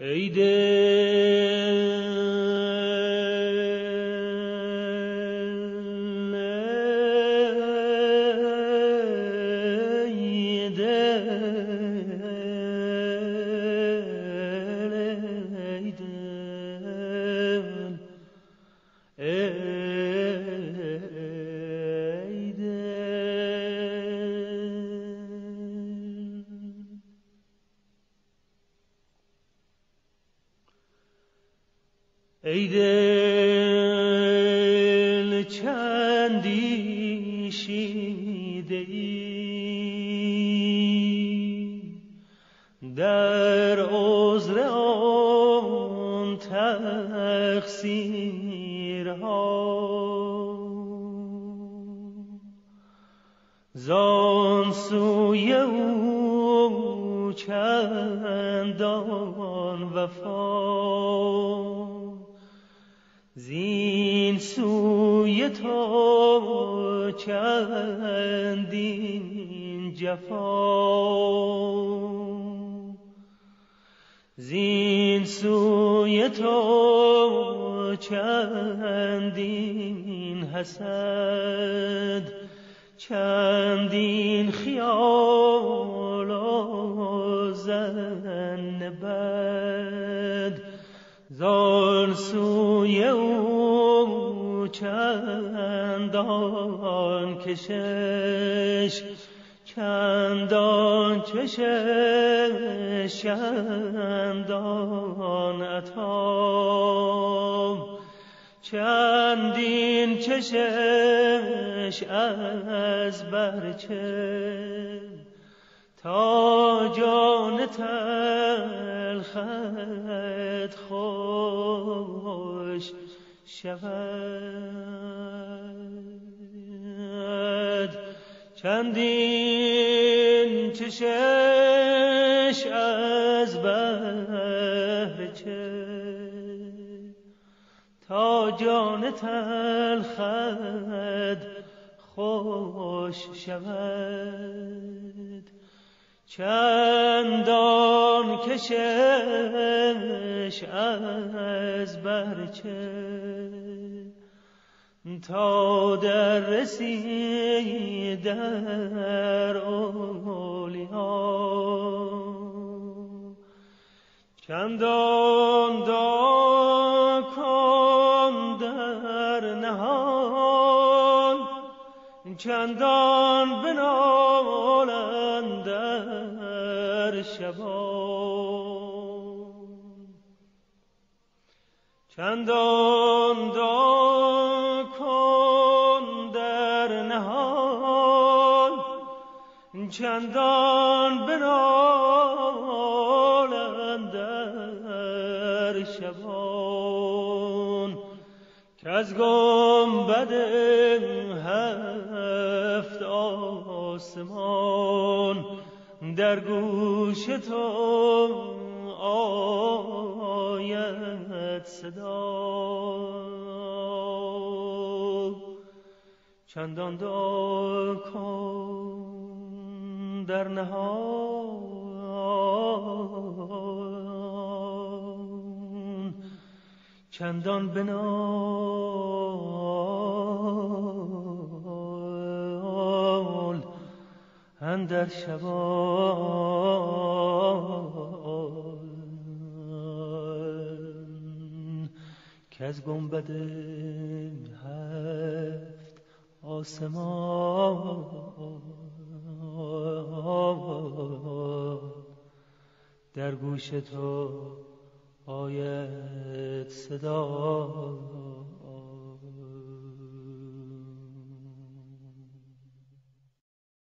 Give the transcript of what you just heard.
ای ای دل چندی شیده ای در عذر آن تقصیرها. زان سوی او چندان وفا. زین سوی تو چندین جفا. زین سوی تو چندین حسد چندین خیال و زن بد. زان سوی چندان کشش چندان چشش چندان عطا چندین چشش از برچه تا جان تلخت خوش. شود. چندین چشش از بهر تا جان تلخد خوش شود. چندان کشش از برچه تا در رسی در اولیا. چندان دا چندان بنالند در شبان چندان دا کن در نهان چندان بنالند که از گنبد هفت آسمان در گوش تو آید صدا. چندان دا کن در نهان چندان بنال اندر شبان که از گنبد هفت آسمان در گوش تو آید. صدا